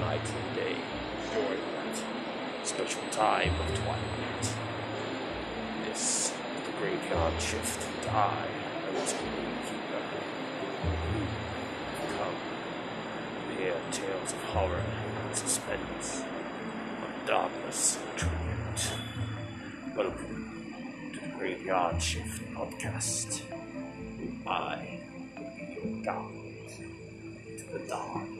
night and day during that special time of twilight. This is the graveyard shift that I, I was believed you come hear tales of horror and suspense, of darkness and tribute. Welcome to the Graveyard Shift podcast. I will be your guide to the dark.